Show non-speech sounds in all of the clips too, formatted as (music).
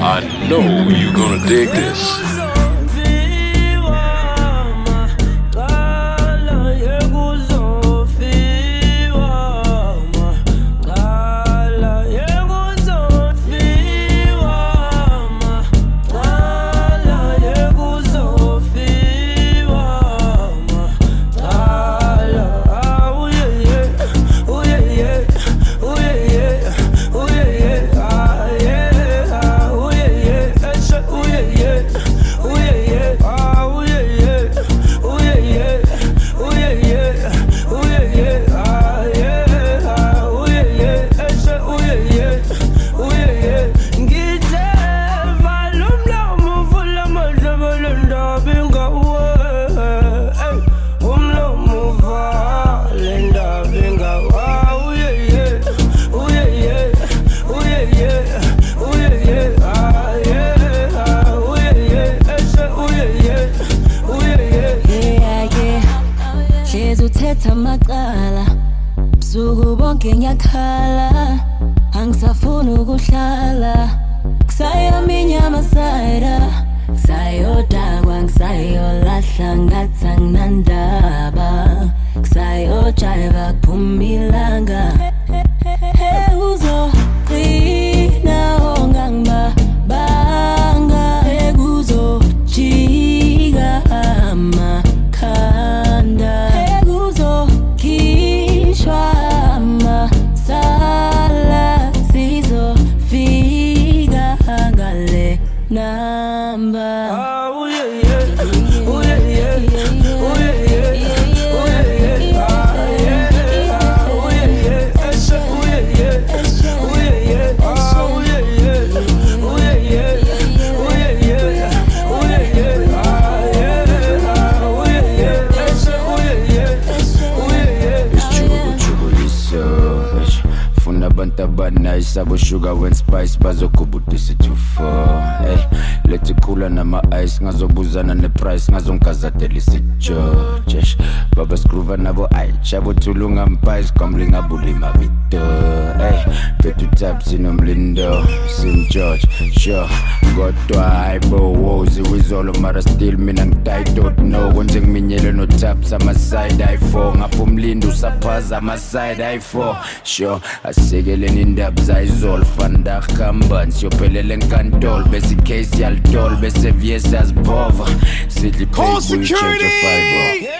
I know you're gonna dig this. Wozi wizolo mara still mina ngididot no kwenze ngiminyele notaps ama-side i4 ngapho umlindo usaphaza ama-side i4 sure asikeleni indaba zayizolo vandag kamban siyophelele enkantolo. Bese icase yalitol bese vie siyazibhova sidli paybuyicheche fiber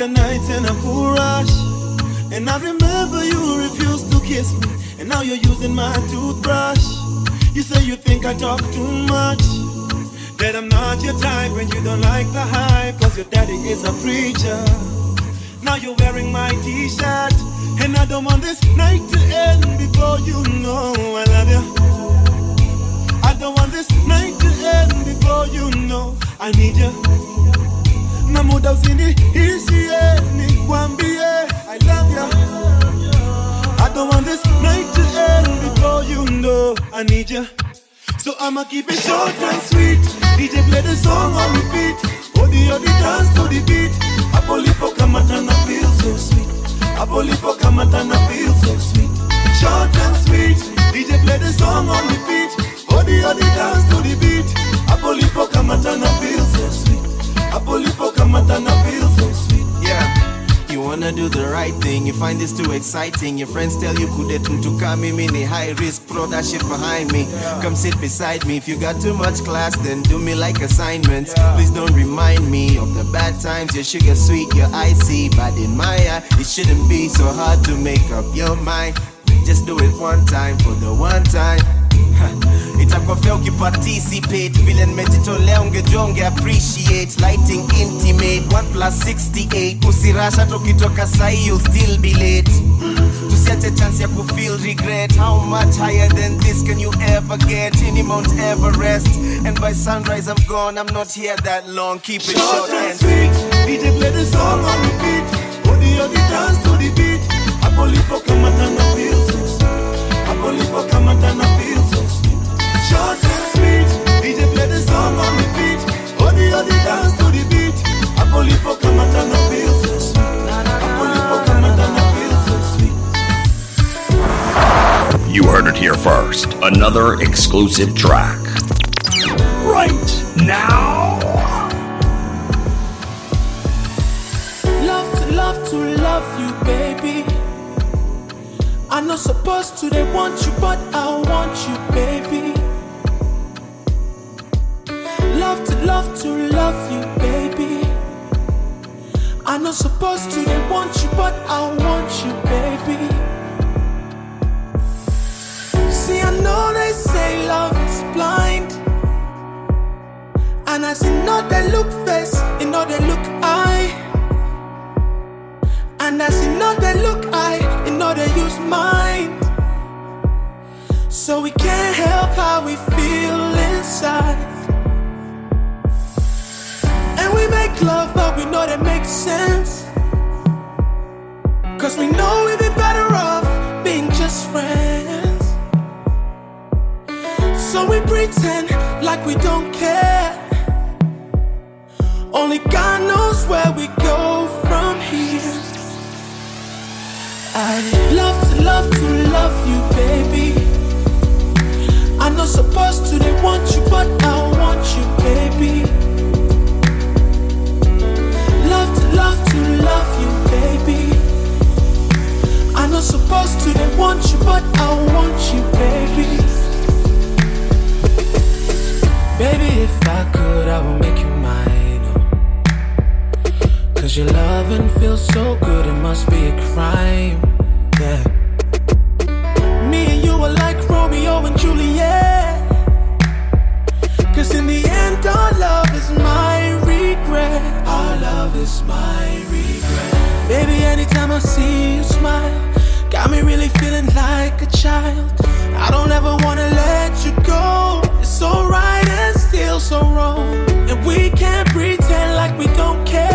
African nights in a cool rush. And I remember you refused to kiss me. And now you're using my toothbrush. You say you think I talk too much. That I'm not your type when you don't like the hype. Cause your daddy is a preacher. Now you're wearing my t shirt. And I don't want this night to end before you know I love you. I don't want this night to end before you know I need you. Na muda usiniishie nikwambie I love ya. I don't want this night to end before you know I need ya. So I'ma keep it short and sweet. DJ play the song on repeat. Odi odi dance to the beat. Apolipo kamatana feel so sweet. Apolipo kamatana feel so sweet. Short and sweet. DJ play the song on repeat. Odi odi dance to the beat. Apolipo kamatana feel so sweet Apolipo kamatana feel so sweet. Yeah. You wanna do the right thing, you find this too exciting. Your friends tell you kudetum to come mini high risk, throw that shit behind me. Come sit beside me. If you got too much class, then do me like assignments. Please don't remind me of the bad times. Your sugar sweet, your icy, but in my eye, it shouldn't be so hard to make up your mind. Just do it one time for the one time. (laughs) (laughs) itakuwa fea ukiparticipate. Vile nimejitolea ungejua unge appreciate lighting intimate. 1 plus 68 usirasha tukitoka sahi you'll still be late. Tusiache chance ya kufeel regret. How much higher than this can you ever get? In mount everest. And by sunrise i'm gone. I'm not here that long. Keep it Short short and sweet. DJ play the song on repeat. Odi the dance to the beat. hapo lipo kama tana feels hapo lipo kama tana sweet. Short and sweet. DJ play the song on repeat. Odi odi dance to the beat. Apolipo kamatana feel so sweet. Apolipo kamatana feel so sweet. You heard it here first. Another exclusive track. Right now. Love to love to love you, baby. I'm not supposed to, they want you, but I want you, baby. Love to love to love you, baby. I'm not supposed to, they want you, but I want you, baby. See, I know they say love is blind. And I see know they look face, you know they look eye. And I see know they look eye, you know they use mind. So we can't help how we feel inside. We make love, but we know that makes sense. Cause we know we'd be better off being just friends. So we pretend like we don't care. Only God knows where we go from here. I'd love to, love to love you, baby. I'm not supposed to, they want you, but I want you, baby. To, love you, baby. I'm not supposed to, they want you, but I want you, baby. Baby, if I could, I would make you mine. oh. Cause your loving feels so good, it must be a crime. Yeah. Me and you are like Romeo and Juliet. Cause in the end, our love is my regret. Our love is my regret. Baby, anytime I see you smile, got me really feeling like a child. I don't ever wanna let you go. It's so right and still so wrong. And we can't pretend like we don't care.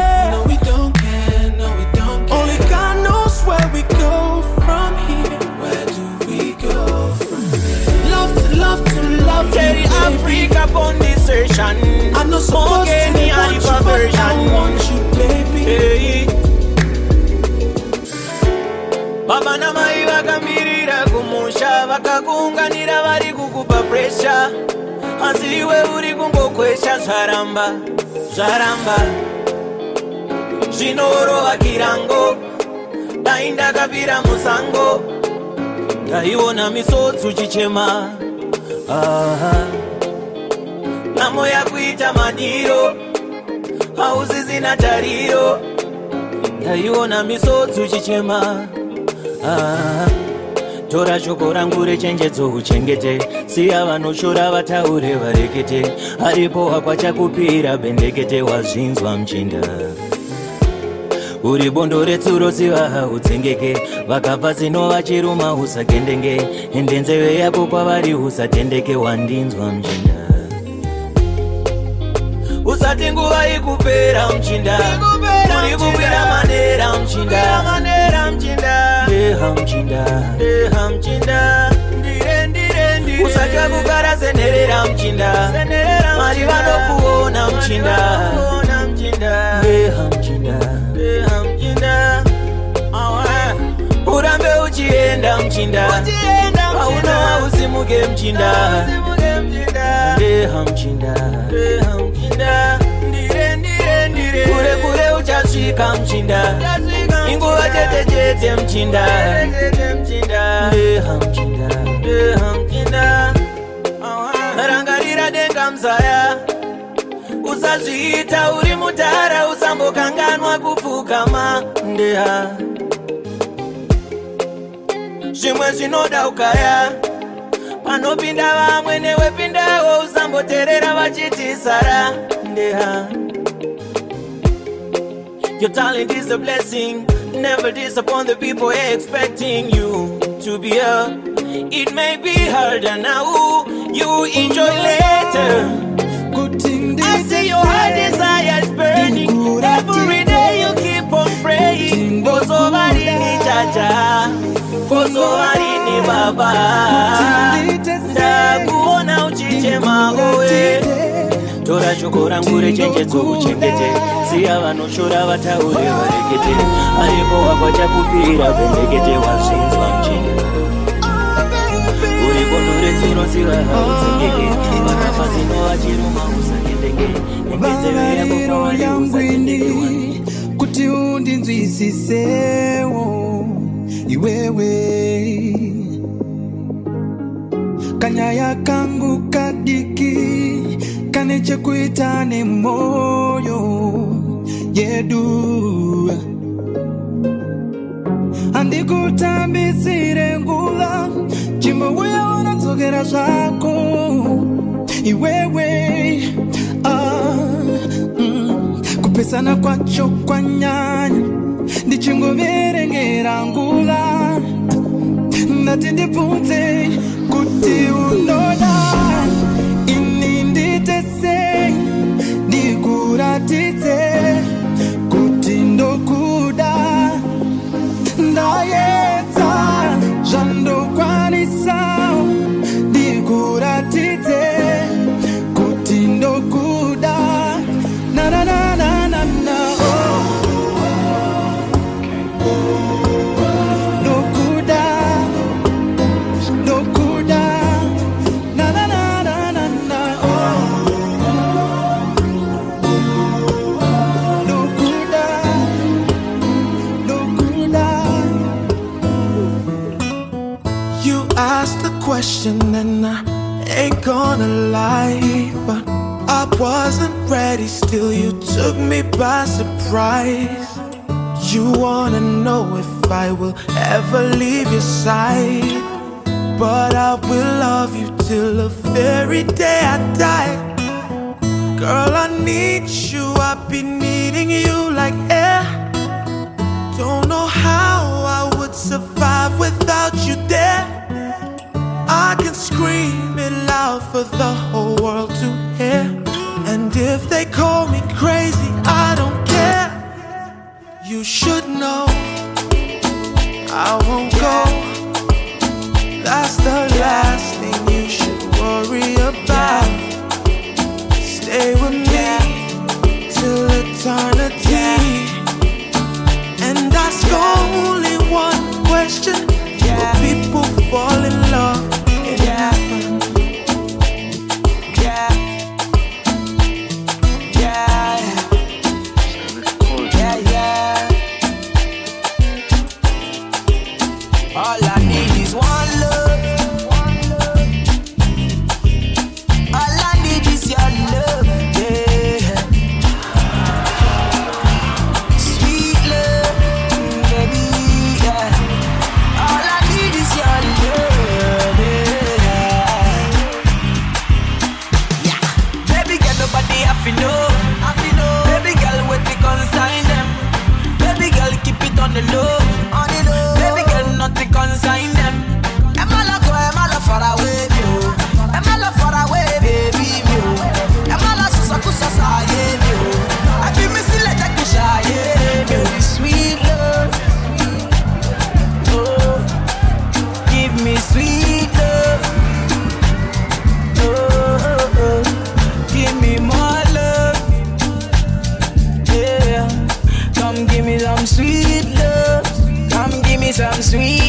You, baby. Africa upon desertion. I'm not supposed to they the want you, but version. I want you, baby. Hey. baba namai vakamirira kumusha vakakuunganira vari kukupa presha asi iwe uri kungokwesha zvaramba zvaramba zvinorova kirango dai ndakapira musango ndaiona misodzi chichema aha nhamo yakuita madiro hausisina tariro. Ndaiona misodzi chichema Ah, tora shoko rangu rechenjedzo uchengete. Siya vanoshora vataure varekete. Aripo wakwachakupira bendekete wazvinzwa mchinda. Uri bondo retsuro siva udzengeke vakabva zino vachiruma usakendenge ende nzeve yako kwavari usatendeke wandinzwa mchinda usati nguva ikupera muchinda muri kukwira manera muchinda usatya kugara senherera muchinda mari vanokuona muchinda urambe uchienda muchinda paunowa usimuke muchinda ndeha muchinda kure uchasvika mchinda inguva chete chete mchinda ndeha mchinda ndeha mchinda rangarira denga mzaya usazviita uri mudhara usambokanganwa kupfugama ndeha. Zvimwe zvinoda ukaya. Panopinda vamwe newepindawo usamboteerera vachiti sara. Ndeha Your talent is a blessing. Never disappoint the people expecting you to be up. It may be harder now, you enjoy later. Good thing I see your heart desire is burning. Every day you keep on praying. Kosovarini chacha, kosovarini baba. Ndakuona uchichema. Tora shoko rangu rechenjedzo uchengete siya vanoshora vataure varekete. Aripo wakwachakupira pendekete wazvinzwa mchinda uri kondoretsero sivahautsengeke vakapa zino vachiruma usakendeke engenzeve yako kwawari usatendeke wani kuti undinzwisisewo iwewe. Kanyaya kangu kadiki kane chekuita ne moyo yedu. Andikutambisire ngula chimbobuya unatsokera zvako. Iwewe ah, mm, kupesana kwacho kwanyanya. Ndichingoverengera ngula ndati ndibvunze kuti unoda gonna lie, but I wasn't ready. Still, you took me by surprise. You wanna know if I will ever leave your side, but I will love you till the very day I die. Girl, I need you. I've been needing you like air. Don't know how I would survive without you there. I can scream it loud for the whole world to hear. And if they call me crazy, I don't care. You should know I won't go. That's the last thing you should worry about. Stay with me till eternity and ask only one question Will people fall in love some sweet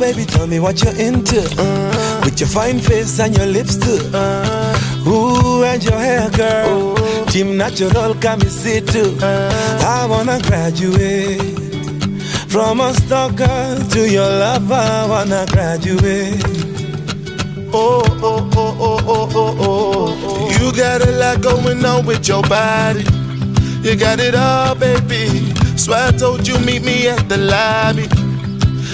baby, tell me what you're into. Uh, with your fine face and your lips too. Uh, ooh, and your hair, girl. Team natural, come see too. I wanna graduate from a stalker to your lover. I wanna graduate. Oh, oh, oh, oh, oh, oh, oh. You got a lot going on with your body. You got it all, baby. So I told you meet me at the lobby,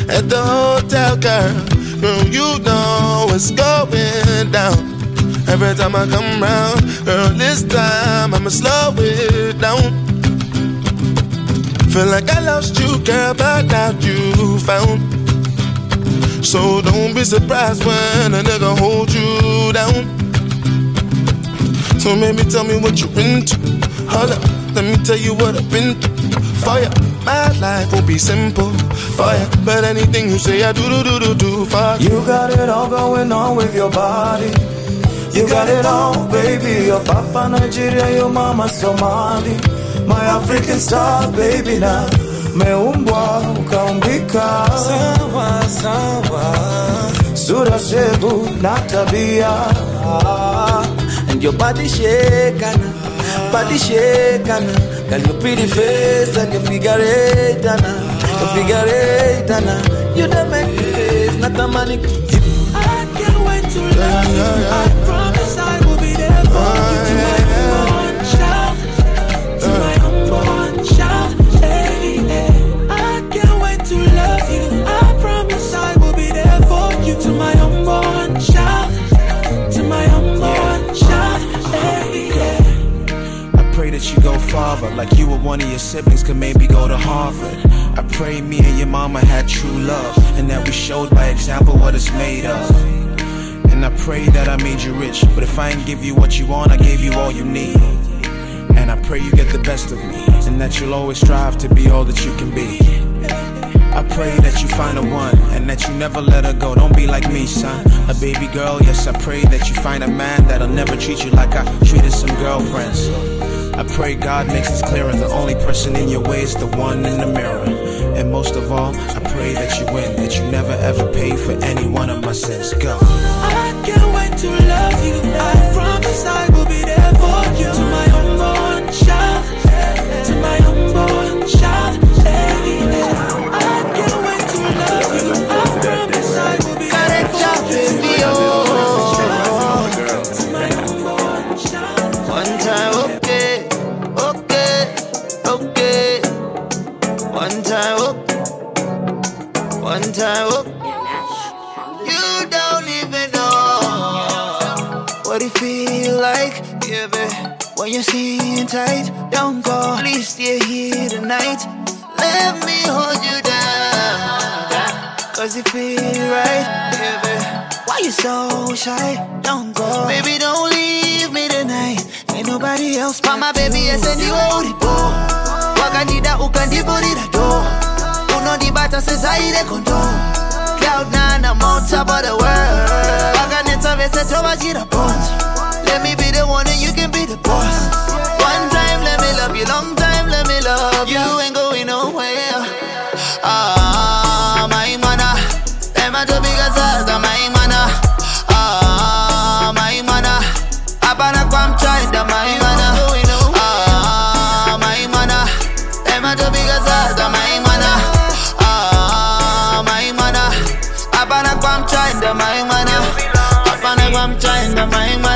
at the hotel, girl. Girl, you know what's going down. Every time I come round, girl, this time I'ma slow it down. Feel like I lost you, girl, but now you found. So don't be surprised when a nigga hold you down. So maybe tell me what you into. Hold up, let me tell you what I've been through. Ya, my life won't be simple. For ya, but anything you say, I do do do do do for You You got it all going on with your body. You got it all, baby. Your papa Nigeria, your mama Somali. My African star, baby now. Meumbwa ukaumbika. Sawa, sawa. Sura, shebu na tabia. And your body shaking, body shaking. Girl, your pretty face and your figure eight, Anna. Your figure eight, Anna. you don't make me face, not the money. I can't wait to love you. Farther, like you or one of your siblings could maybe go to Harvard. I pray me and your mama had true love, and that we showed by example what it's made of. And I pray that I made you rich, but if I ain't give you what you want, I gave you all you need. And I pray you get the best of me, and that you'll always strive to be all that you can be. I pray that you find a one and that you never let her go. Don't be like me, son. A baby girl, yes, I pray that you find a man that'll never treat you like I treated some girlfriends. I pray God makes this clearer. The only person in your way is the one in the mirror. And most of all, I pray that you win, that you never ever pay for any one of my sins. Go. I can't wait to love you. I promise I When you're sitting tight, don't go. Please stay here tonight. Let me hold you down. Cause it feels right, babe. Why you so shy? Don't go. Baby, don't leave me tonight. Ain't nobody else. Mama, baby, I send you out the door. Wakandida ukandivurira door. Unondibata sesaire control. Cloud nine, I'm on top of the world. Wakanetsa vese tovachira bonds. Let me be the one and you can be boss. One time, let me love you long time. Let me love you. Ain't going nowhere. Ah, my mana. Tema to big as my mana. Ah, my mana. Abana kwam china, my mana. Ah, my mana. Tema to big as my mana. Ah, my mana. Abana kwam china, my mana. Abana kwam china, my mana.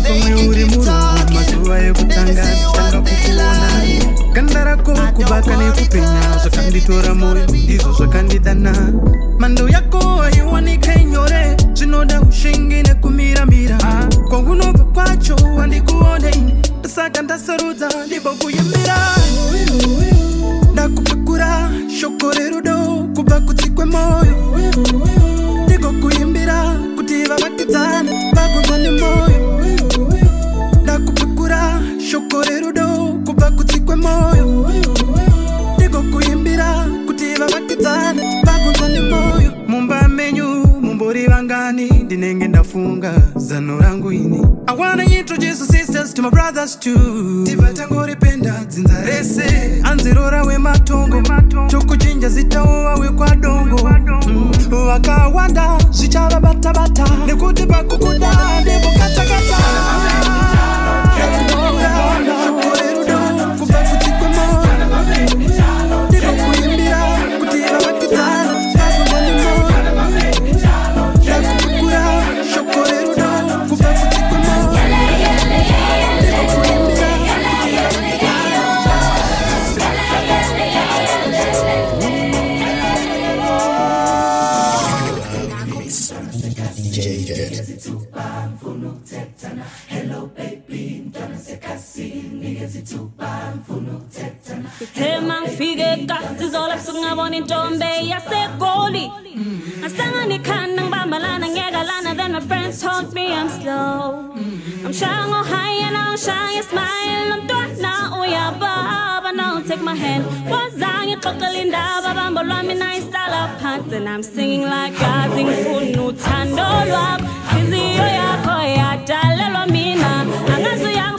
pamwe uri muruhu mazuva ekutanga nditanga kukuona. Ganda rako kubaka nekupenya zvakanditora moyo ndizvo zvakandidana. Mando yako haiwanika nyore zvinoda ushingi nekumiramira. Kwaunobva kwacho handikuonei. Saka ndasarudza ndibokuyimbira ndakupekura shoko rerudo kubva kutsi kwemoyo ndigokuimbira kuti vavakidzana vagonzwa nemoyo shoko rerudo kubva kutsi kwemoyo ndigokuimbira kuti vavakidzana vagonzwa nemoyo mumba menyu mumbori vangani ndinenge ndafunga zano rangu ini. I wanna introduce sisters to my brothers too. Tivatangoripenda dzinza rese. Anzirora wematongo tokuchinja zitaova wekwadongo Mm, vakawanda zvichavabata-bata nekuti pakukuda ndebokatakata sizola ebusuku ngabona intombe yasekoli asanganikhanda ngibambalana ngekalana then my friends told me i'm slow. I'm shy, I'm high, and I'm ngohaya na ushaya ismayile lo mntwana oh uyababa now take my hand. Wazange ixoxela indaba bambo lwami nayisala pants, and i'm singing like gazi ngifuna uthando lwakho inhliziyo yakho yadalelwa mina angazi uyang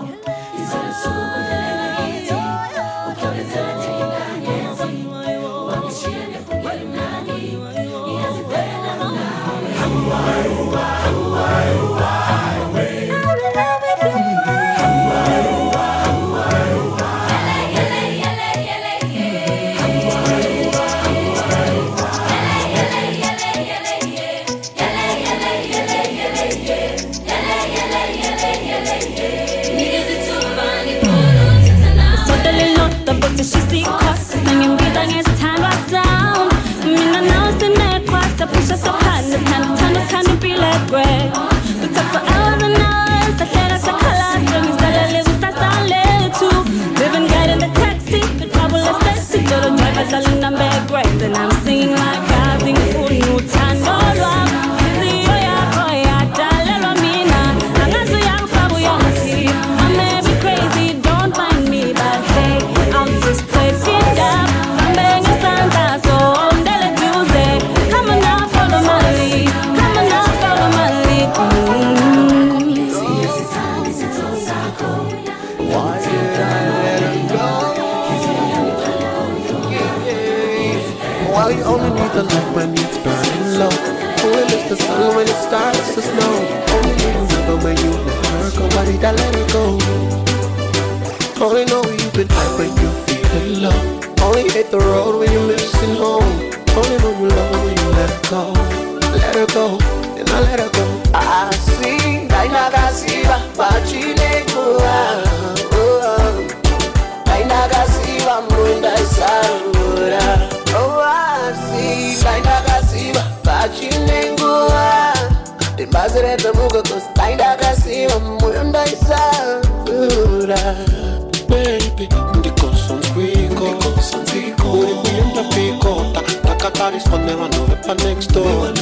When it's burning low. Who will the sun when it starts? ndinoseredza muka cause taindakasiva mumwoyo ndaisarura baby ndikosonswiko uri kuyo ndapikota. Takatariswa nevanhu vepa next doorhani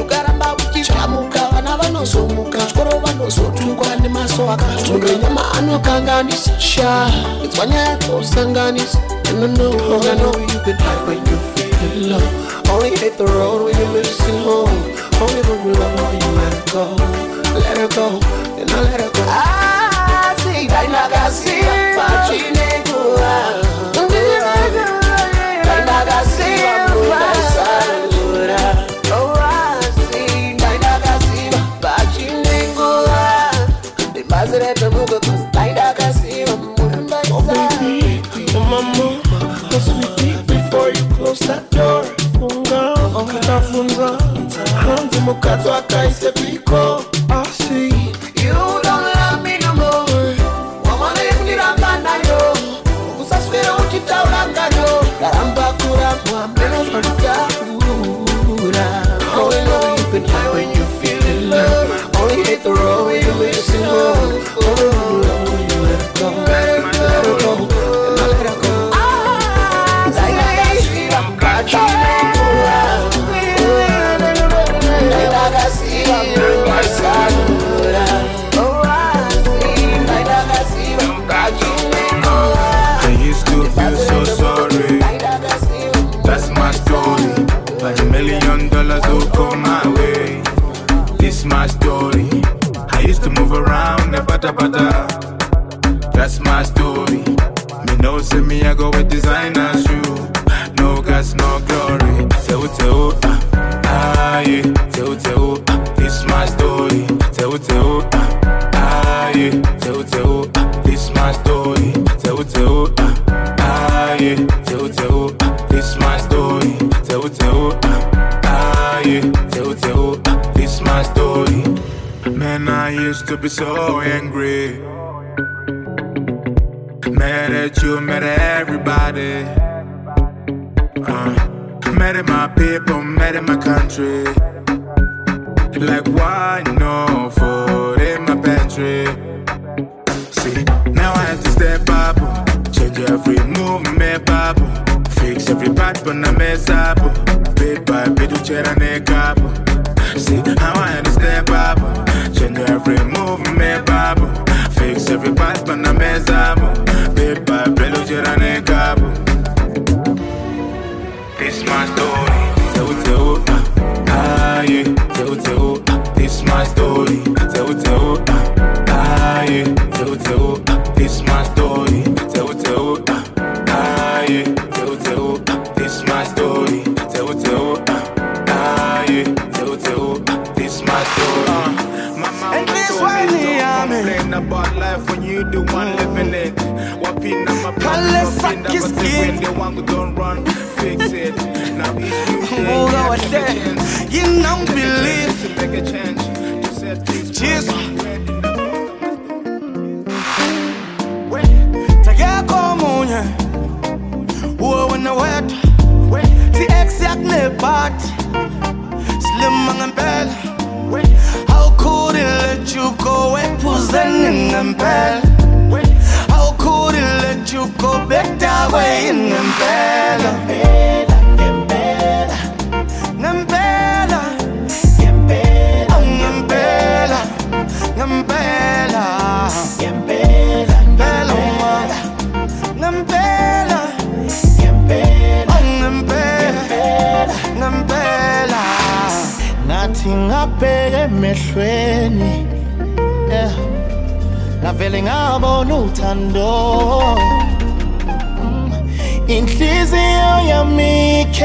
ukaramba uchichamuka vana vanozomuka. Chikoro vanozotukwa nemaso akatunga nyama anokanganisa sha. Itswa nyaya dzausanganisa nonoganoyubedawenyofelelo Only hit the road when you're missing home. Only when you love when you let her go. Let her go, and I let her go. Ah, see, like I see, that's what I say.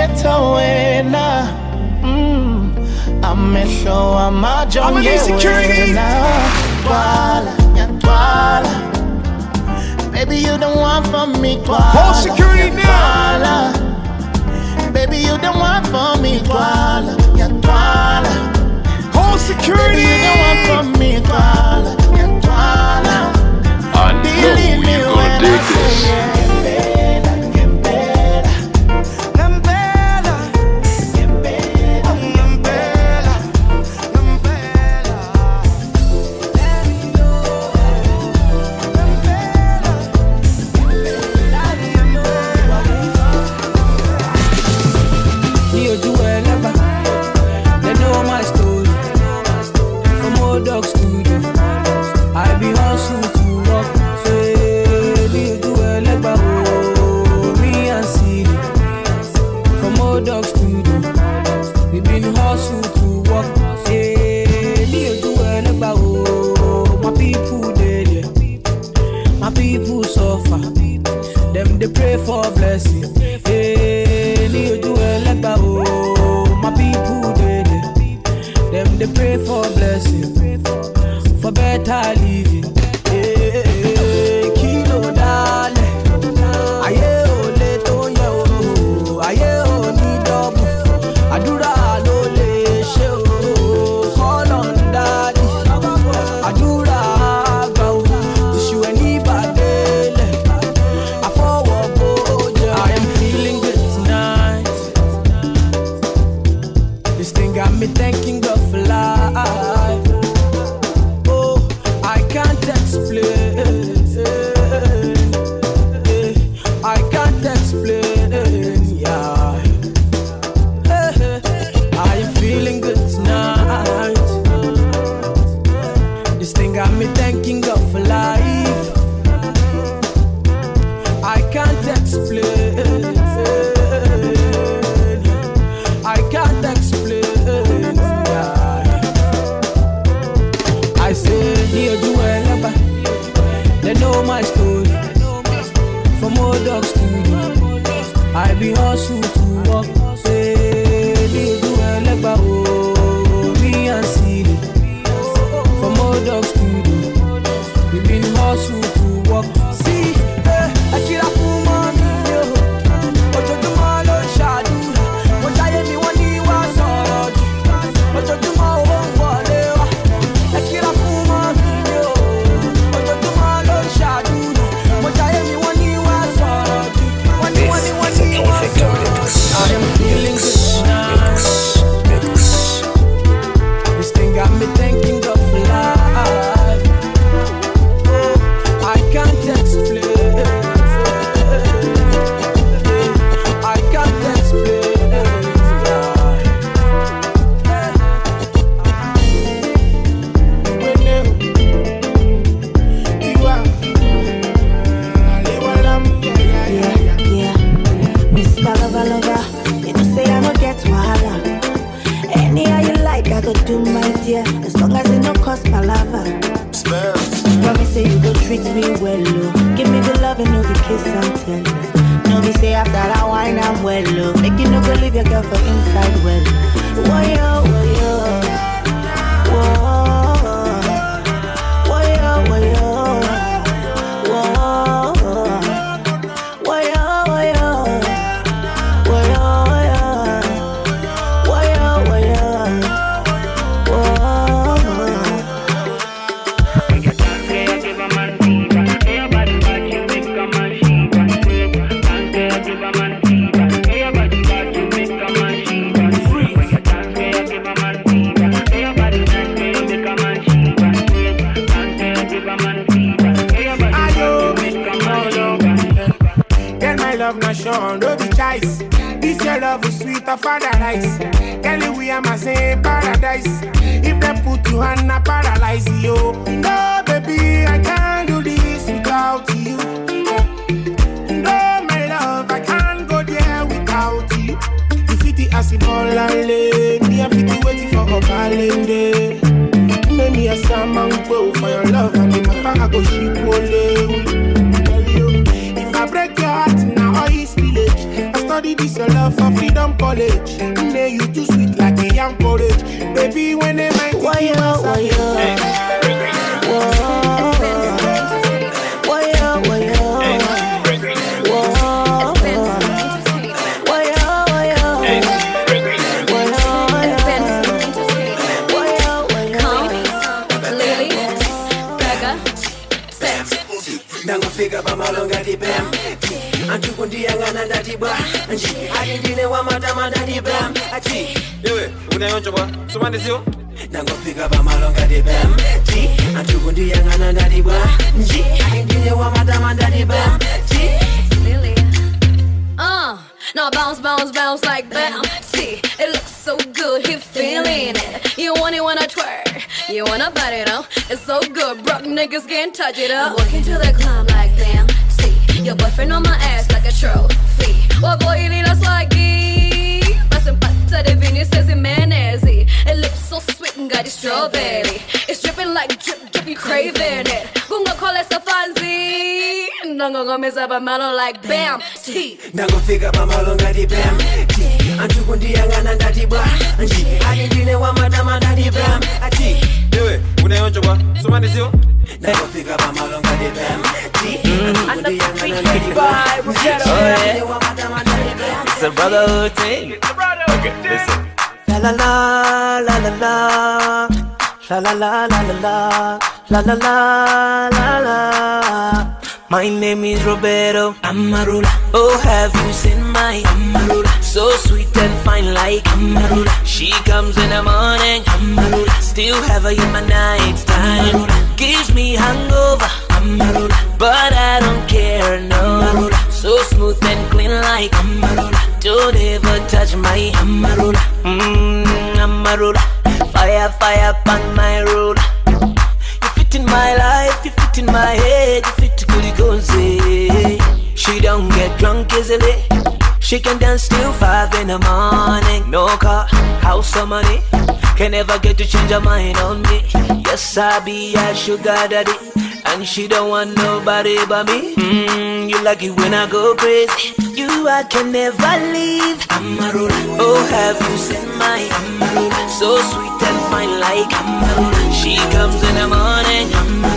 kuleta wena mm. amehlo amajonge wena. Twala nyatwala baby you don't want for me twala security now. baby you don't want for me twala nyatwala Whole security baby, you don't want for me twala nyatwala I know you're gonna dig this. Bam anthu kundiyang'ana ngati bwa nji Oh, yeah. ndine wamatama ngati bam It's a brotherhood thing. Listen. La la la la la la. La la la la la la. La la la la la. My name is Roberto. Amarula. Oh have you seen my Amarula. So sweet and fine like Amarula. She comes in the morning. Amarula. Still have her in my night time. Gives me hangover. Amarula But I don't care no So smooth and clean like Don't ever touch my Mmm Amarula Fire fire upon my road You fit in my life, you fit in my head, you fit Kuligonze. Eh. She don't get drunk easily. She can dance till five in the morning. No car, house or money. Can never get to change her mind on me. Yes, I be a sugar daddy. And she don't want nobody but me. Mm, you like it when I go crazy. You I can never leave. Amarula. Oh, have you seen my Amarula? So sweet and fine like Amarula. She comes in the morning. Amarula.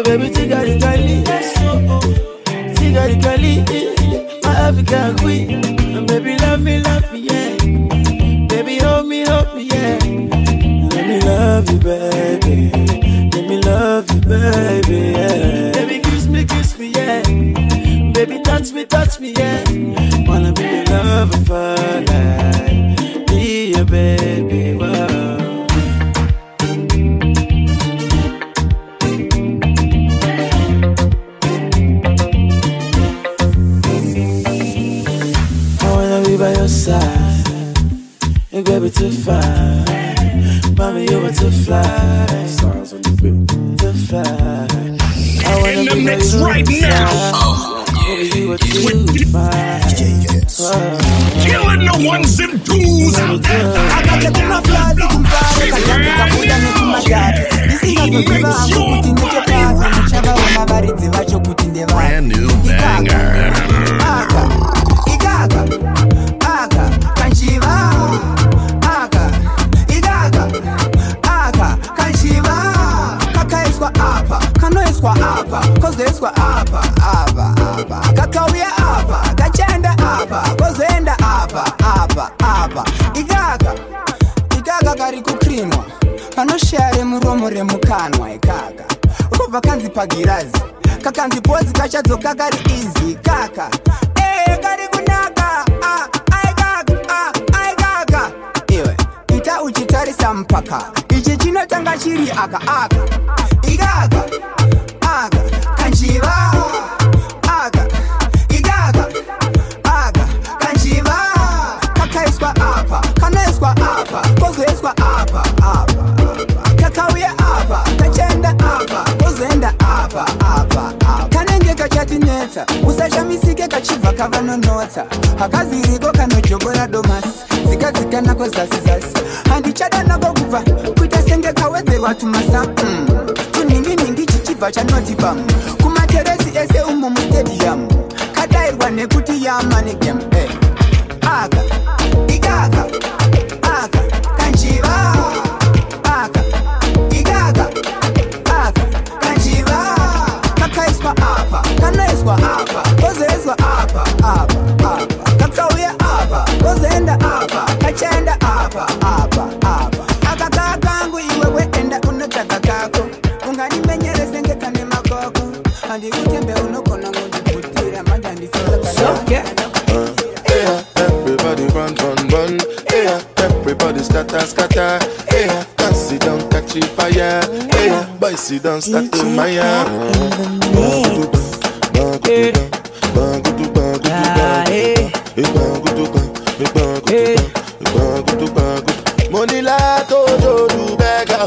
Oh, baby, tigari gali. That's so. Oh. Tigari gali. Eh, eh. My African queen. And baby, love me, love me, yeah. Baby, hold me, hold me, yeah. Let me love you, baby. Let me love you, baby, yeah. Baby, kiss me, kiss me, yeah. Baby, touch me, touch me, yeah. Wanna be your lover pagirazi. Kakandibodzi kachadzoka kari I'm not the. yeah, Hey, boy, sit down, start to fire. Money la tojo du bega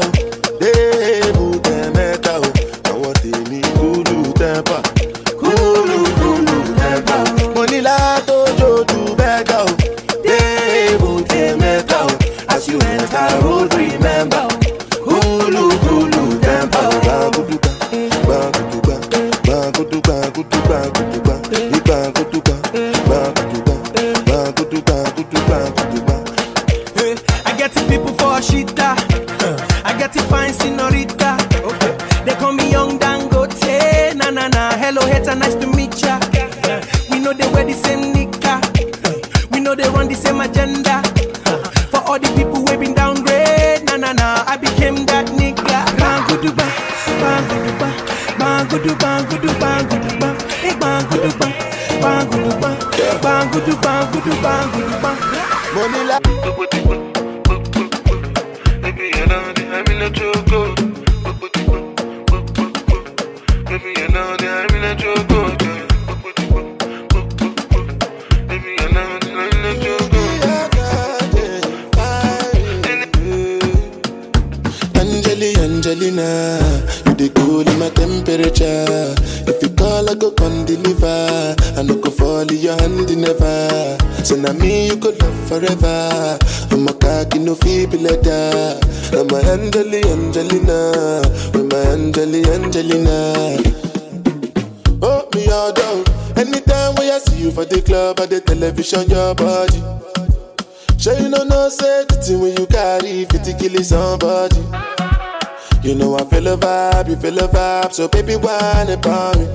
you feel the vibe, so baby, whine about me.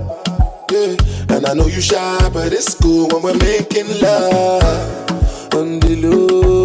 Yeah, and I know you shy, but it's cool when we're making love on the low.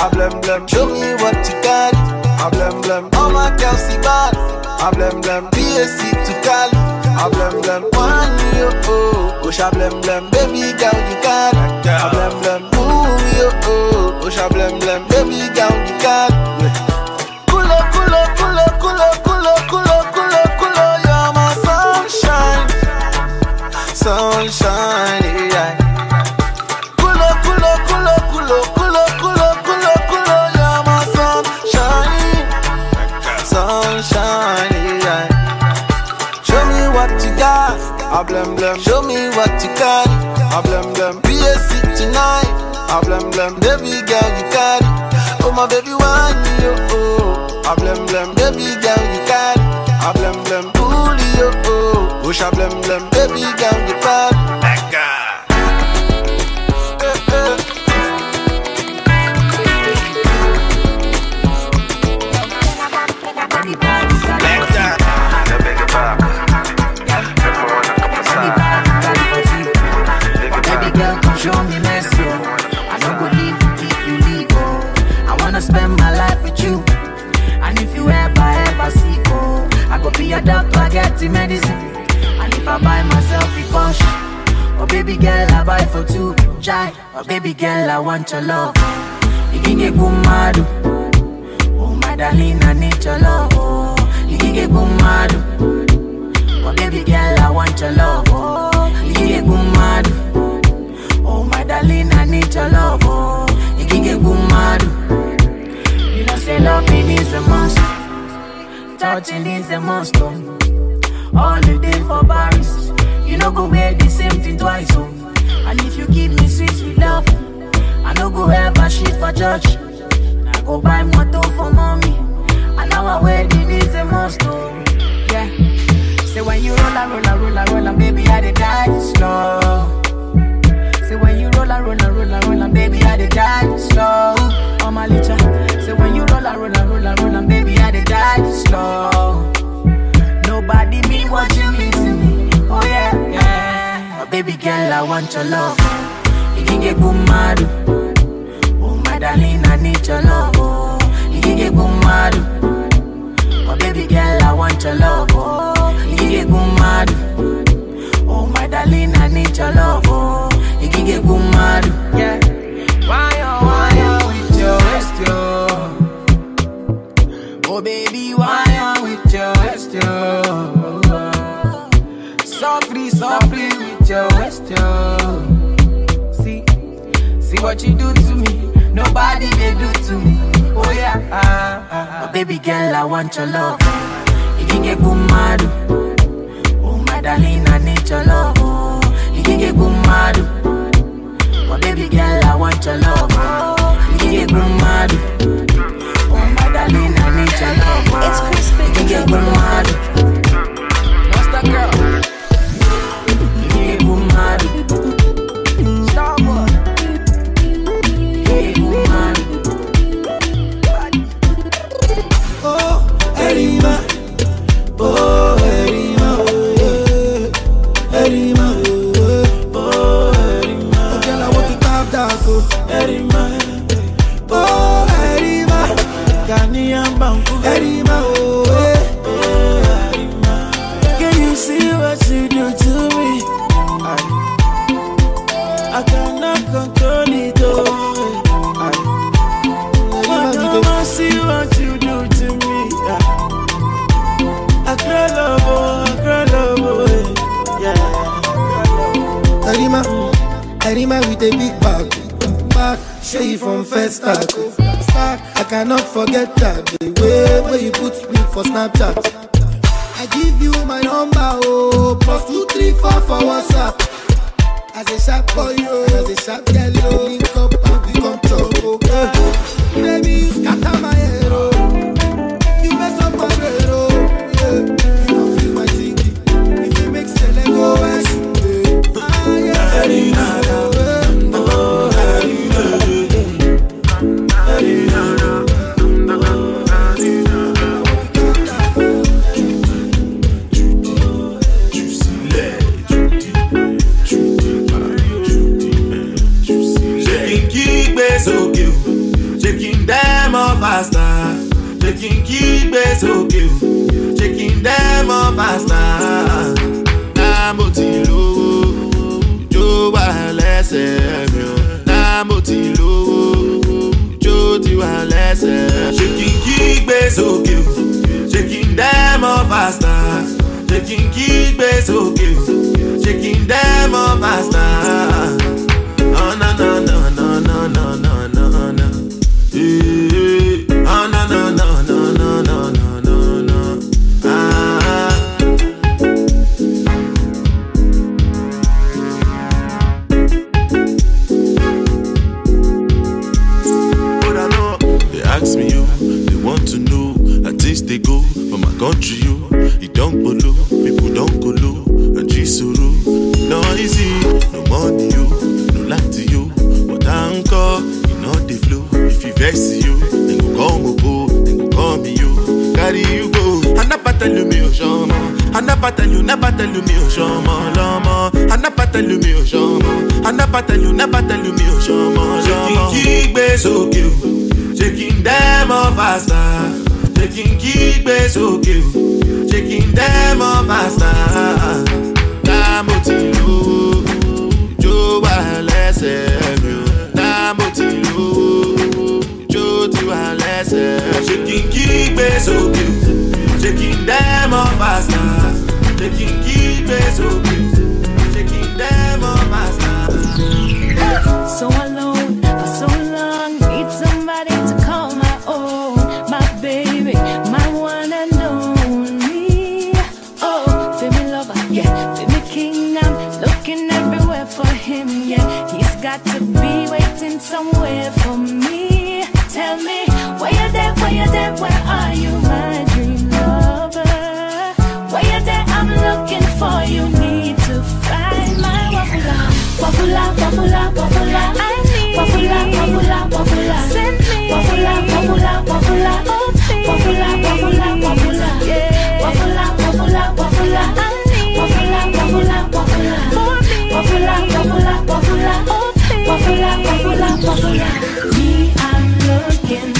Got. A blem blem. Show me what you got. A blem blem. All my girls see bad. A blem blem. PSC to Cali. A blem blem. One yo oh. Push a blem blem. Baby girl you got. A blem blem. Ooh yo oh. Push a blem blem. Baby girl you got. Kulo kulo kulo kulo kulo kulo kulo kulo. You're my sunshine. Sunshine. Blem blem. Show me what you got, a blem blem. PSC tonight, a blem blem. Baby girl, you got. Oh my baby, want you, oh. oh? A blem blem, baby girl, you got. A blem blem, pull you, oh. oh. Push a blem blem, baby girl, baby girl, I buy for two. Jai, oh baby girl, I want your love. Get good. Oh my darling, I need your love. Oh, get good. Oh baby girl, I want your love. Oh, get good. Oh my darling, I need your love. Oh, good mad. You know say loving is a must, touching is a must. Oh. All the day for Paris, you know go wear the same thing twice. Oh. And if you give me sweet sweet love, I no go ever shit for church. I go buy motor for mommy, and our wedding is a must. Oh. Yeah. Say when you roll and roll and roll and roll and baby I dey die slow. Say when you roll and roll and roll and roll and baby I dey die slow. Oh my licha. Say when you roll and roll and roll and roll and baby I dey die slow. Nobody mean what you baby girl I want your love. You can get good mad. Oh my darling I need your love. Oh, you can get good mad. Oh baby girl, I want your love. Oh, good mad. Oh my darling, I need your love. Oh, you can get good mad. Yeah. your waist, yo. See, see what you do to me. Nobody they do to me. Oh yeah, ah, ah, ah. Baby girl, I want your love. You can get mad. Oh my darling, I need your love. Oh, you can get mad. Oh baby girl, I want your love. Oh, you can get mad. Oh my darling, I need your love. Oh, it's crispy. You can get mad. kígbe taking them on my stars. Taking keep kí so sókè taking them on my stars. So I Me, I'm looking.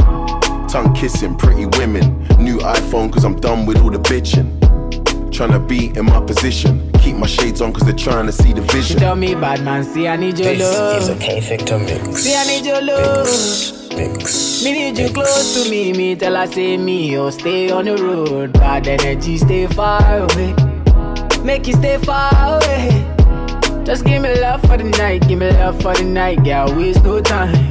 Tongue kissing, pretty women. New iPhone, cause I'm done with all the bitching. Tryna be in my position. Keep my shades on, cause they're trying to see the She vision. tell me, bad man, see I need your This love. is a K Victor mix. See I need your love. Mix. Me need you close to me. Me tell her say me, oh stay on the road. Bad energy, stay far away. Make you stay far away. Just give me love for the night, give me love for the night, girl. Waste no time.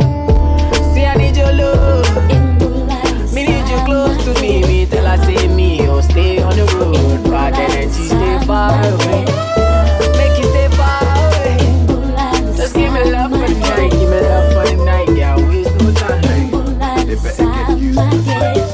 See I need your love. Me need you close to me. Me tell her say me, oh stay on the road. Bad energy, stay far away. Make you stay far away. Just give me love for the night, give me love for the night, girl. Waste no time. They better get used to the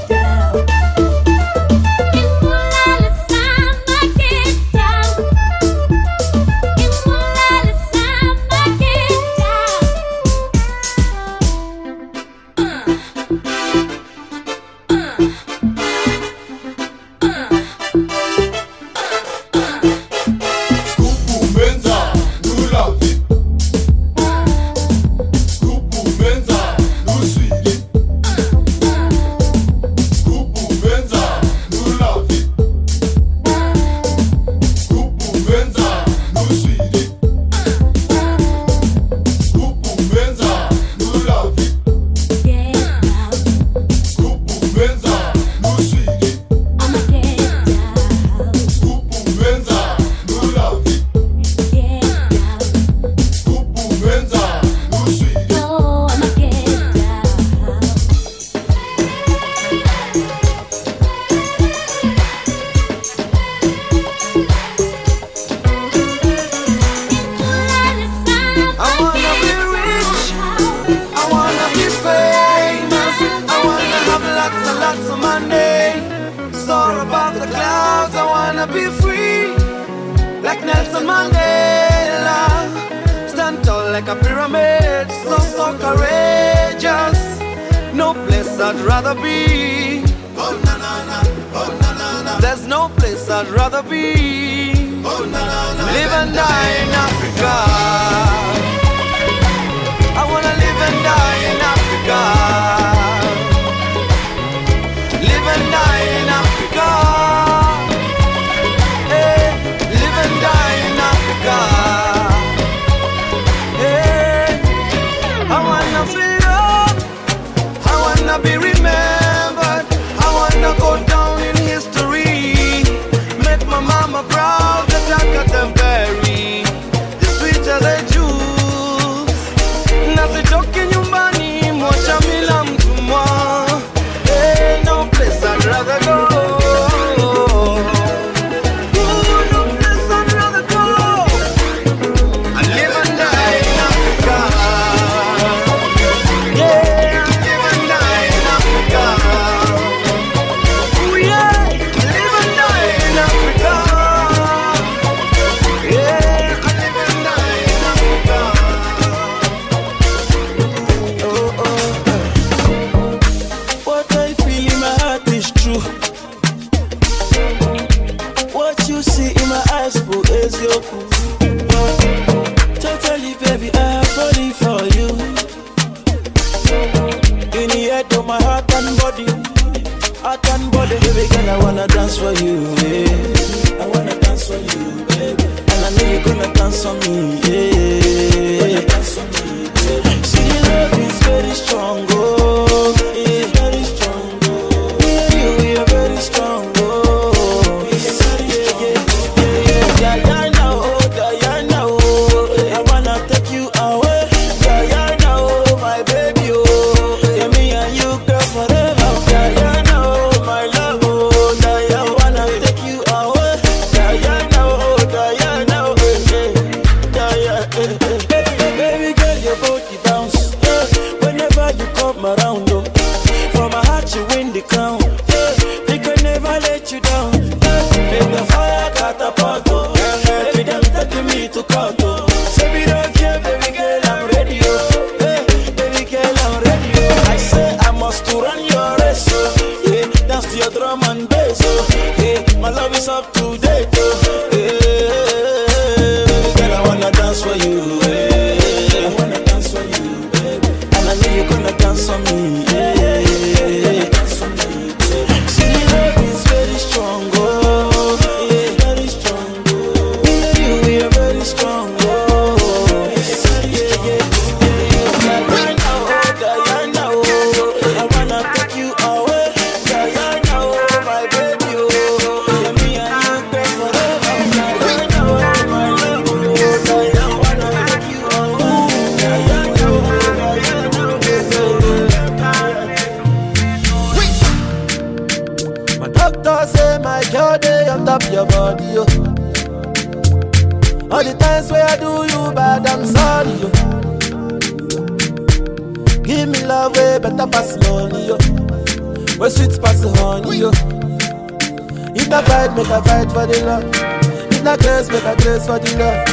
Need a grace, make a grace for the love.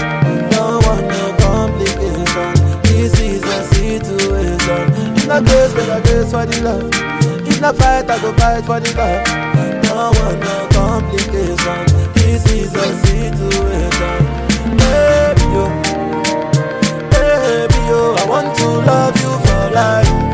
Don't want no complication. This is a situation. Need a grace, make a grace for the love. If not fight, I go fight for the love. Don't want no complication. This is a situation. Baby, yo, baby, yo, I want to love you for life.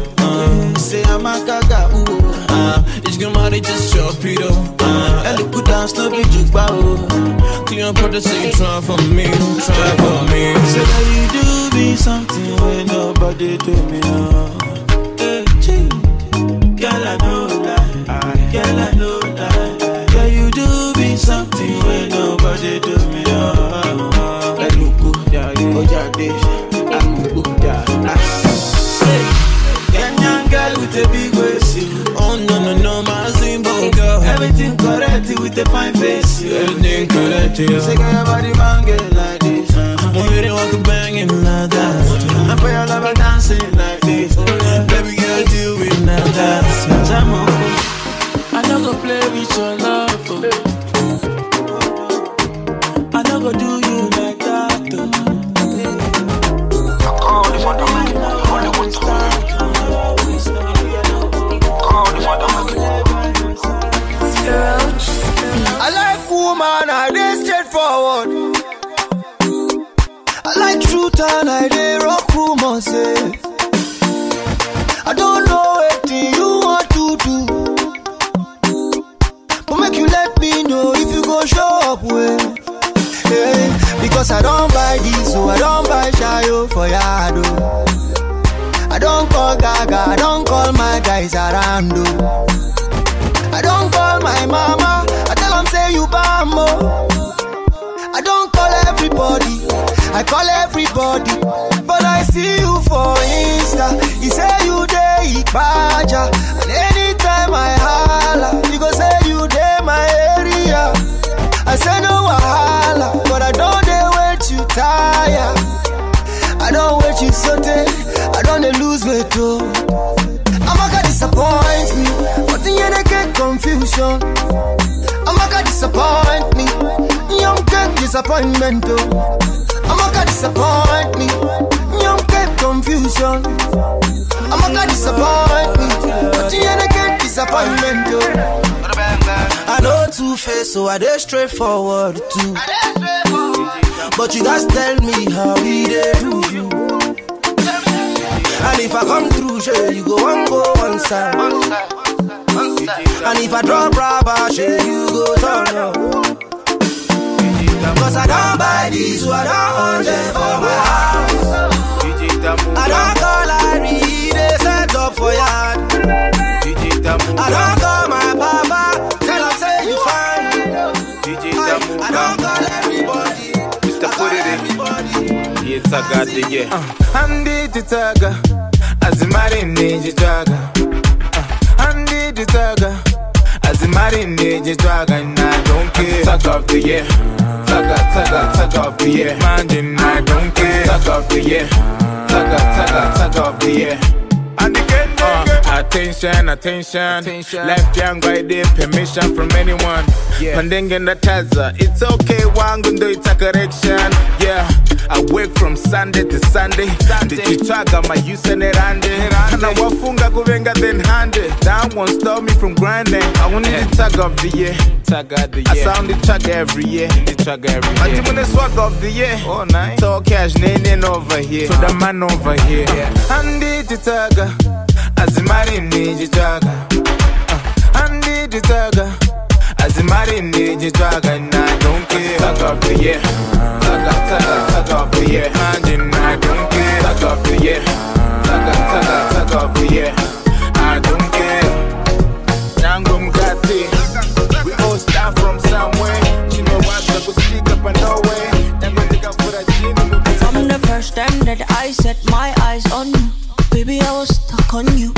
Chop it up Ah, and look dance no be juba oh Clean brother say you try for me Try for me. Say that you do me something when nobody do me no Everything correct with a fine face. Everything correct, yeah. Say, girl, your body banging like this. Oh, you didn't want to bang it like that. I pray your lover dancing like this. Oh, Baby girl, deal with that dance. Time up. I don't go play with your love. oh. I don't go do I rock don't know anything you want to do, but make you let me know if you go show up well. Yeah, because I don't buy this, so I don't buy shayo for yard. oh. I don't call Gaga, I don't call my guys around. oh. I don't call my mama. I tell them say you bambo. Oh. I call everybody. I call everybody. But I see you for Insta. You say you day Ibaja. And anytime I holla, you go say you day my area. I say no wahala, but I don't dey wait you tire. I don't wait you sote. I don't dey lose weight too. Amaka disappoint me, but the end I get confusion. Amaka disappoint me, young get disappointment oh. too. Amaka disappoint me, young get confusion. I'm a disappoint me, but end I get disappointment too. I know two face, so I dey straightforward too. But you guys tell me how we dey do you. And if I come through, sure, you go one go one side. And if I drop rubber, sure, you go turn up. Cause I don't buy this, so I don't want them for my house. I don't call Larry, they set up for yard. I don't call my papa, tell him say you fine. I, I don't call everybody. Mr. Put it in. Yeah, Taga the yeah. Andi Titaga, Azimari Niji Taga. Titaga, Azimari Niji Taga, and I don't care. Tag of the year. Taga, Taga, Tag of the year. Manjin, I don't care. Tag of the year. Taga, Taga, Tag of the year. And again, uh, attention, attention, Left young by the permission from anyone. Yeah. The taza. It's okay, wangu ndo it's a correction. Yeah. I work from Sunday to Sunday. Ndichichaga my use and erande. Kana wafunga kuvenga then hande. That won't stop me from grinding. I want the tag of the year. Tag of the year. I sound the tag every year. The tag every year. I the swag of the year. Oh nice. Talk cash nene over here. To the man over here. Yeah. Andi titaga azimarinde chitsvaga uh, andititsvaga azimarinde chitsvaga na donkeaandinadonke nangu mukati we all start from somewhere. Chinowadza kusvika panoway nyangotika mvura chino From the first time that I set my eyes on. You, baby, I was stuck on you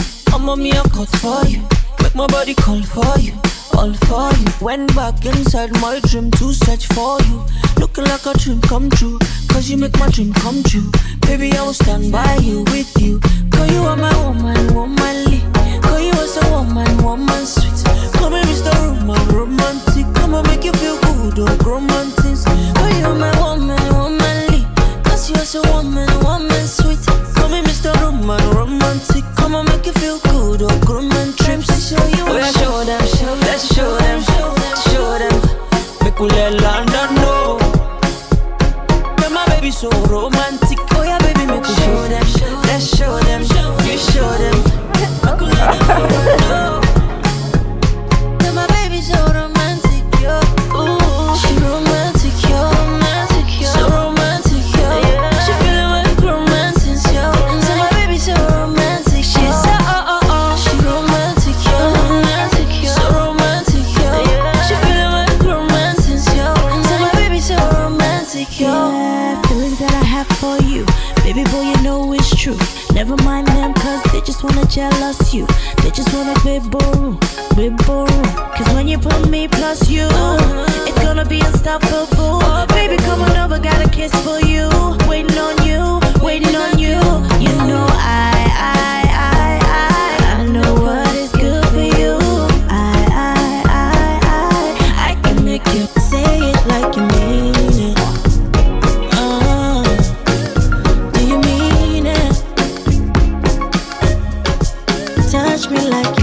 mommy, I cut for you. Make my body call for you, all for you. Went back inside my dream to search for you. Looking like a dream come true, cause you make my dream come true. Baby, I will stand by you, with you. Cause you are my woman, womanly. Cause you are so woman, woman sweet. Come and Mr. Roman, romantic. Come and make you feel good, oh, romantic. Cause you are my woman you as a woman, woman sweet. Call me Mr. Roman, romantic. Come on, make you feel good. Oh, or groom and trips. Show you oh, yeah, show them, show them, let's show them, show them, show them. Make we let London know. Yeah, my baby so romantic. Oh yeah, baby, make we show them, show them, let's show them, you show them. Make we let them know. Never mind them, cause they just wanna jealous you. They just wanna be boring, be boring. Cause when you put me plus you, it's gonna be unstoppable. Baby, come on over, got a kiss for you. Waiting on you, waiting on you, you know. touch me like you.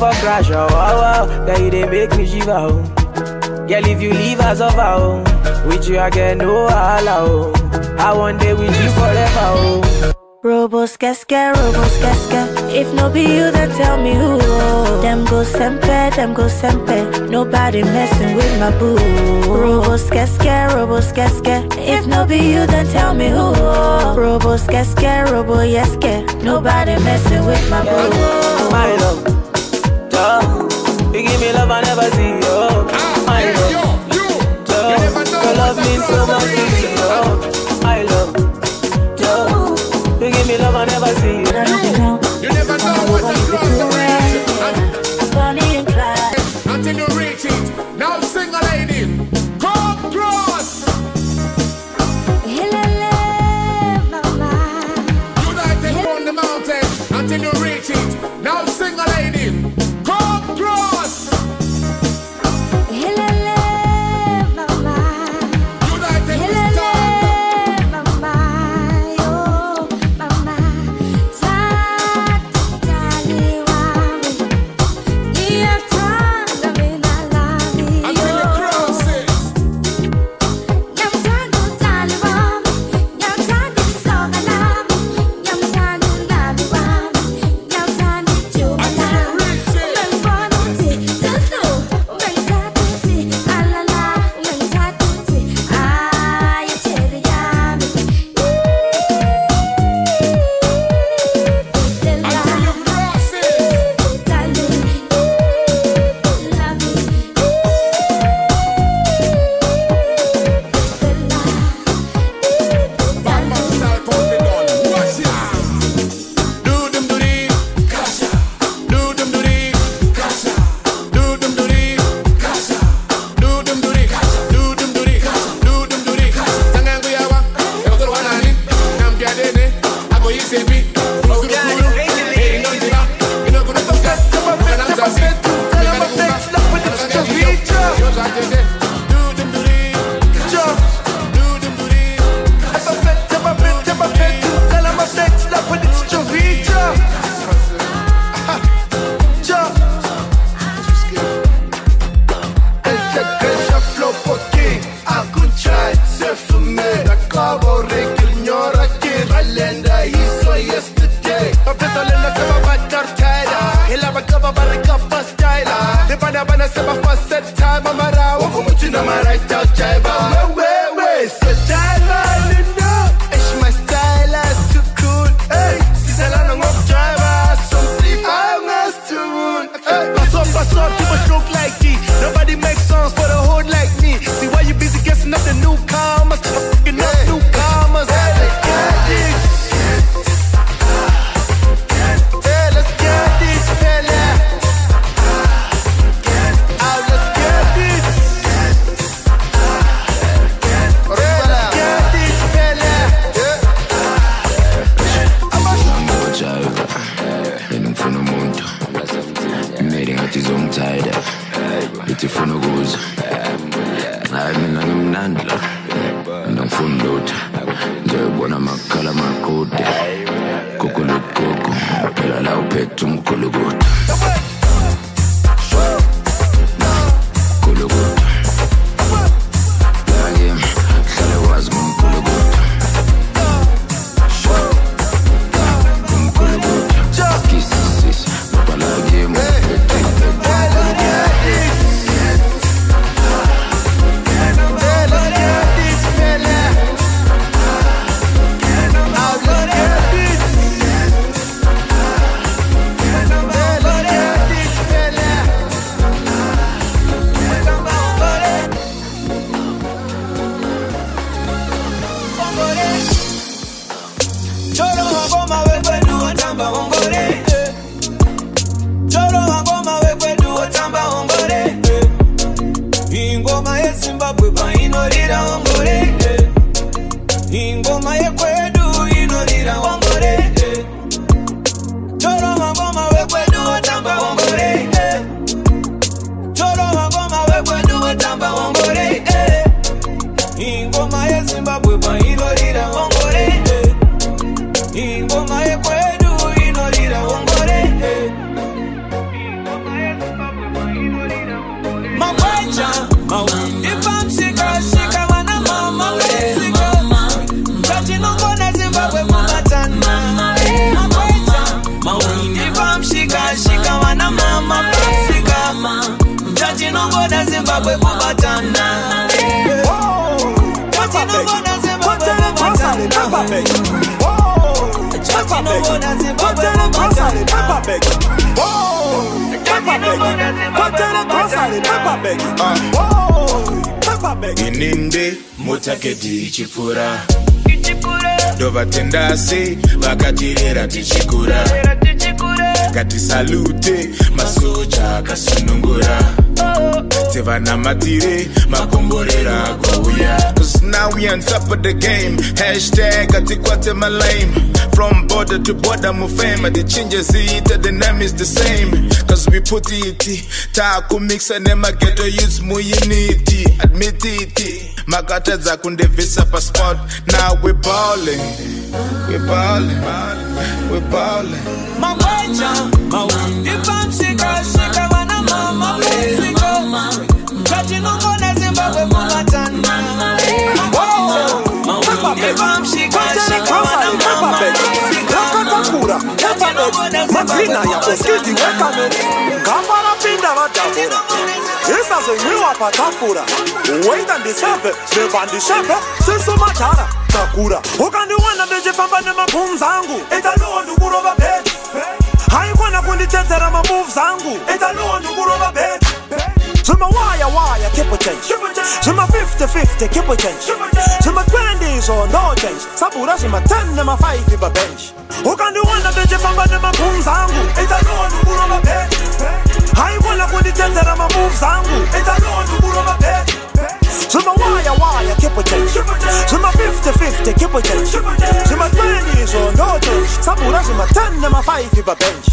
for crash, oh, wow. Girl, you they make me shiver, oh. Girl, if you leave as of oh. With you, I get no allow, oh. I want day with you forever, oh. Robos casca, robos casca. If no be you, then tell me who. Oh. Them go sempe, them go sempe. Nobody messing with my boo. Robos casca, robos scared. If no be you, then tell me who. Robos casca, robo scared. Nobody messing with my boo. My love duh. You give me love I never see, yo. Ah, My love, duh. Your love means so much to me, yo. My love, duh. You give me love I never see, yo. You never know what the ithi funa ukudla hayi mina ngimnandi la mina ngifuna lutho. Njengebona amakhala amakude. Gugulugugu phela la uphethe umgulukudu ndovatendasi vakatirera tichikura. Ngatisalute masoja akasunungura tivanamatire makomborera now we on top of the game. Hashtag atikwate malame. From border to border mufame the changes it the name is the same. Cause we put it taakumixa nemageto youths muyiniti admit it. Makatadza kundebvisa paspot now we balling we balling we balling Mabweja, Ifamsika, shika wana mama Mefika, Chati no ngoda Zimbabwe kubatana Ifamsika, shika wana mama Yakatakura, Epanet, Madrina ya Oskiti Wekanet, Gambara Pinda Vadavura, Isazonyiwa Patafura, Wait and Disave, Nevandishepe, Sisu Matara, Takura, ukandiwana ndichifamba nemaboom zangu. Italuwa ndikurova bed haikwana kunditedzera mamoves angu italuwa ndikurova bed zvima waya it change. Zvima 50-50 keep it change. Zvima 20 zo no change. Sabura zvima 10 nema 5 pabench ukandiwana ndichifamba nemaboom zangu. Italuwa ndikurova bed haikwana kunditedzera mamoves angu italuwa ndikurova So my wire wire keep a change So my 50-50 keep a change So my 20s or no change Sabura so my 10 and my 5 keep a bench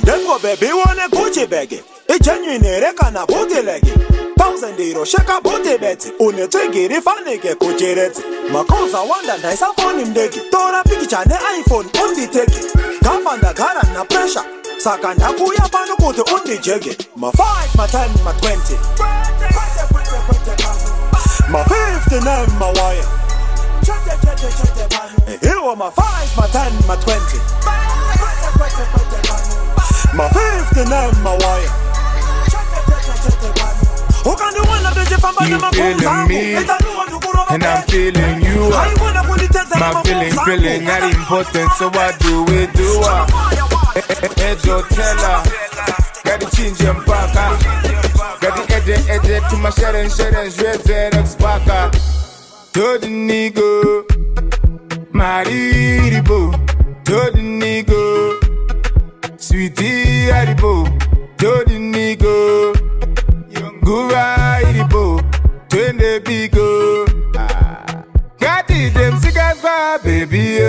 Dengo baby wanna Gucci baggy Ijenyine rekana booty leggy Thousand euro sheka booty beti Unetegiri fanike kuchireti Makoza wanda naisa phone mdegi Tora pikicha ne iPhone unditeki Kafanda gara na pressure saka ndakuya pano kuti undijege ma5 ma10 ma20 ma50 nemawaya iwo ma5 ma10 ma20 ma50 nemawaya ukandiwana ndichifamba You feeling me, and I'm feeling you. My feeling, feeling not important, so what do we do? Ejo tella, gotta change your mpaka. Gotta edit, edit to my sharing, sharing, shredder, expaka. To the nigga, Mariribo, to the nigga, sweetie Aribo, to the nigga. Gura iribo, twende bigo. Got it, them cigars for baby,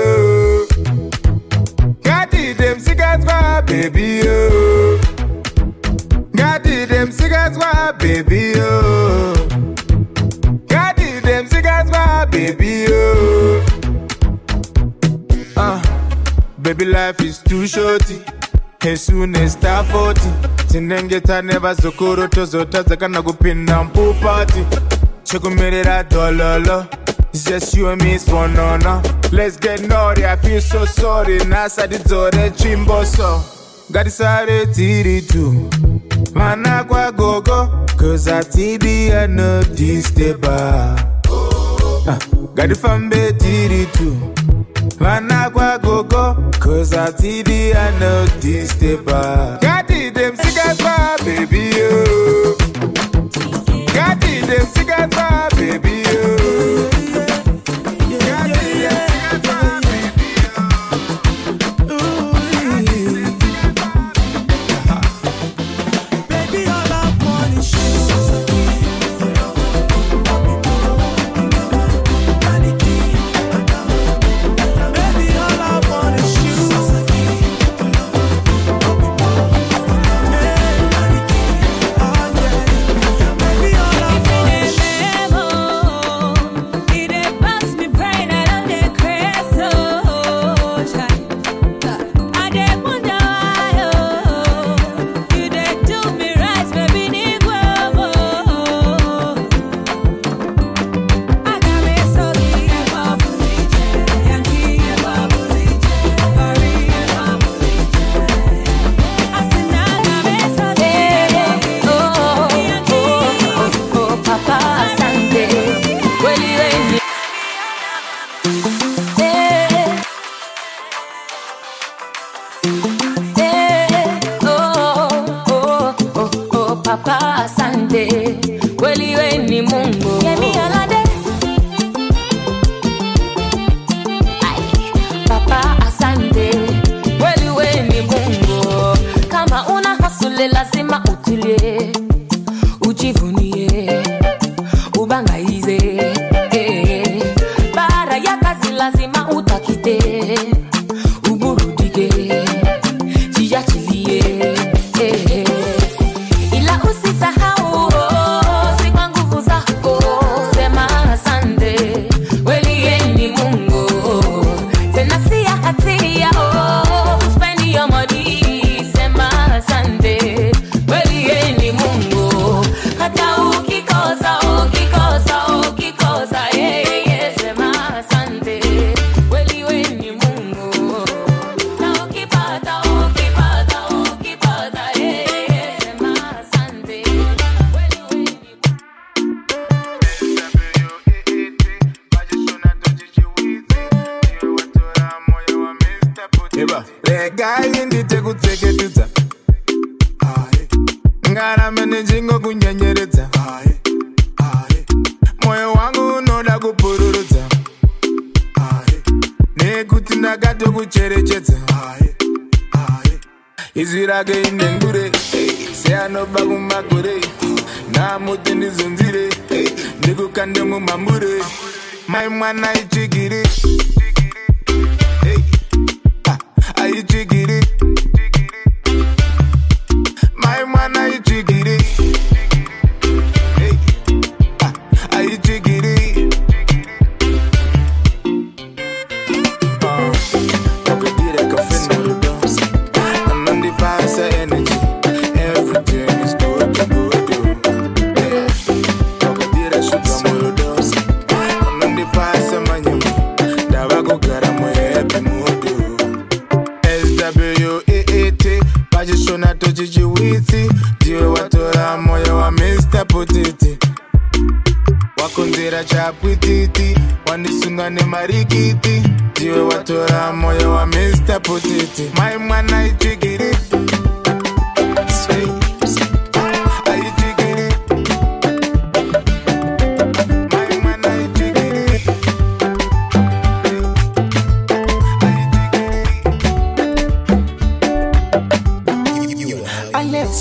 oh. Got it, them cigars for baby, oh. Got it, them cigars for baby, oh. Got it, them cigars for baby, oh. Uh, baby, life is too shorty. As soon as start 40 tinengeta nevazokoro tozotadza kana kupinda mpupati chekumirira dololo It's just you and me sponono Let's get naughty, I feel so sorry Nasati dzore chimboso Ngatisare tiri tu Vana kwa gogo Cause I atibi ano disteba uh, Ngatifambe tiri tu Vana kwa gogo Cause atibi ano disteba Gati dem cigars for baby oh. Gati dem cigars baby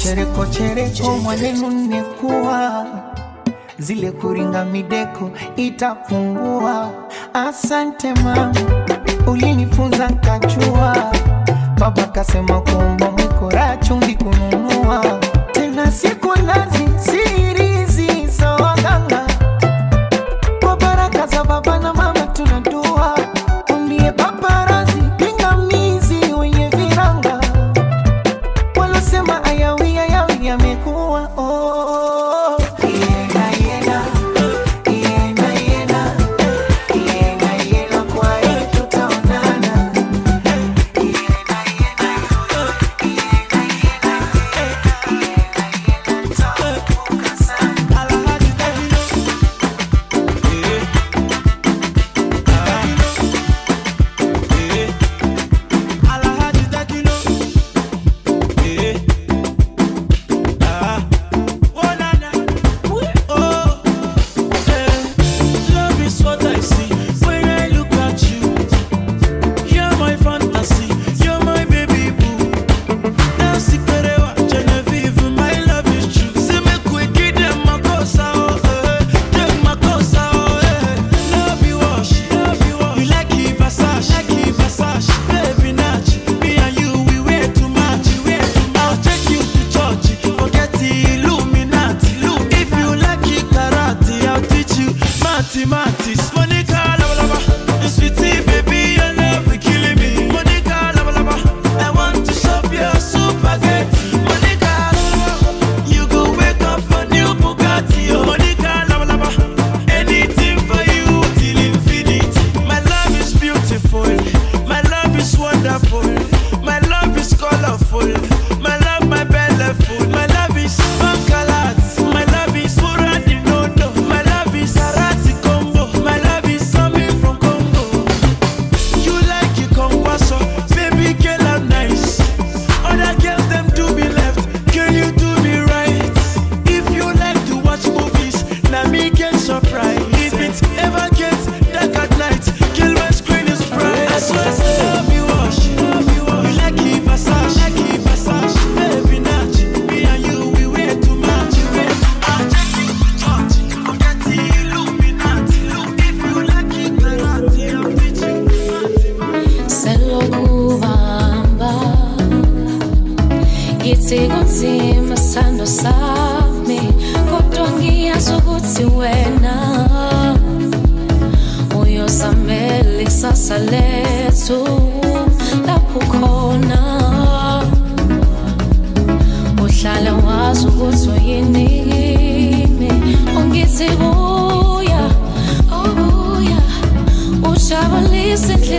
chereko chereko mwanenu nekuwa zile kuringa mideko itapungua. Asante mama, ulinifunza kachua. Baba kasema kuomba mwikora chumvi kununua, tena siku lazima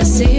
ujabulisa